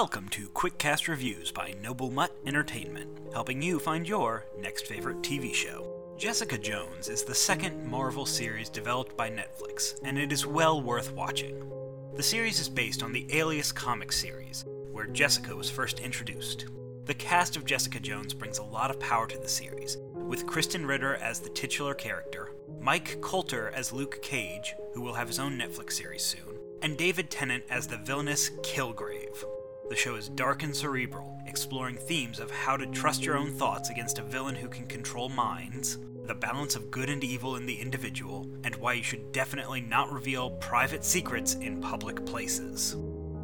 Welcome to Quickcast Reviews by Noble Mutt Entertainment, helping you find your next favorite TV show. Jessica Jones is the second Marvel series developed by Netflix, and it is well worth watching. The series is based on the Alias comic series, where Jessica was first introduced. The cast of Jessica Jones brings a lot of power to the series, with Krysten Ritter as the titular character, Mike Colter as Luke Cage, who will have his own Netflix series soon, and David Tennant as the villainous Kilgrave. The show is dark and cerebral, exploring themes of how to trust your own thoughts against a villain who can control minds, the balance of good and evil in the individual, and why you should definitely not reveal private secrets in public places.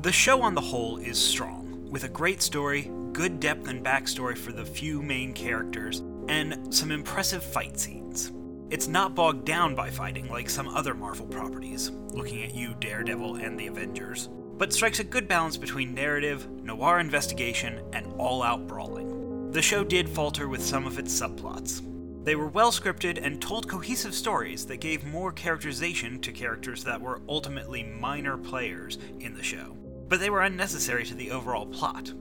The show on the whole is strong, with a great story, good depth and backstory for the few main characters, and some impressive fight scenes. It's not bogged down by fighting like some other Marvel properties, looking at you, Daredevil, and the Avengers, but strikes a good balance between narrative, noir investigation, and all out brawling. The show did falter with some of its subplots. They were well scripted and told cohesive stories that gave more characterization to characters that were ultimately minor players in the show, but they were unnecessary to the overall plot.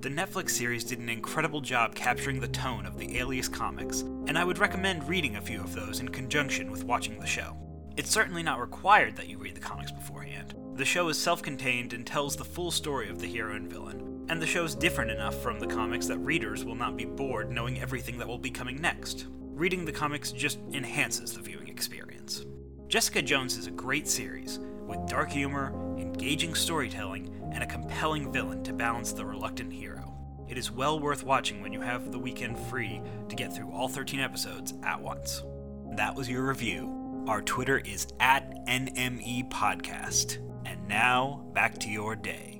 The Netflix series did an incredible job capturing the tone of the Alias comics, and I would recommend reading a few of those in conjunction with watching the show. It's certainly not required that you read the comics beforehand. The show is self contained and tells the full story of the hero and villain, and the show is different enough from the comics that readers will not be bored knowing everything that will be coming next. Reading the comics just enhances the viewing experience. Jessica Jones is a great series, with dark humor, engaging storytelling, and a compelling villain to balance the reluctant hero. It is well worth watching when you have the weekend free to get through all 13 episodes at once. That was your review. Our Twitter is at NME Podcast. And now, back to your day.